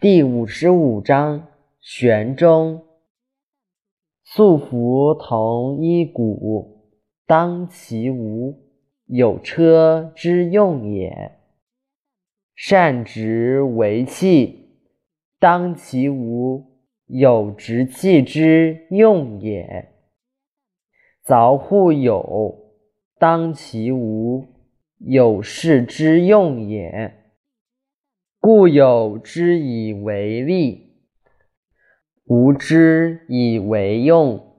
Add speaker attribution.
Speaker 1: 第五十五章玄中。素服同一骨，当其无，有车之用也；善直为器，当其无，有直器之用也；凿户有，当其无，有室之用也。故有之以为利，无之以为用。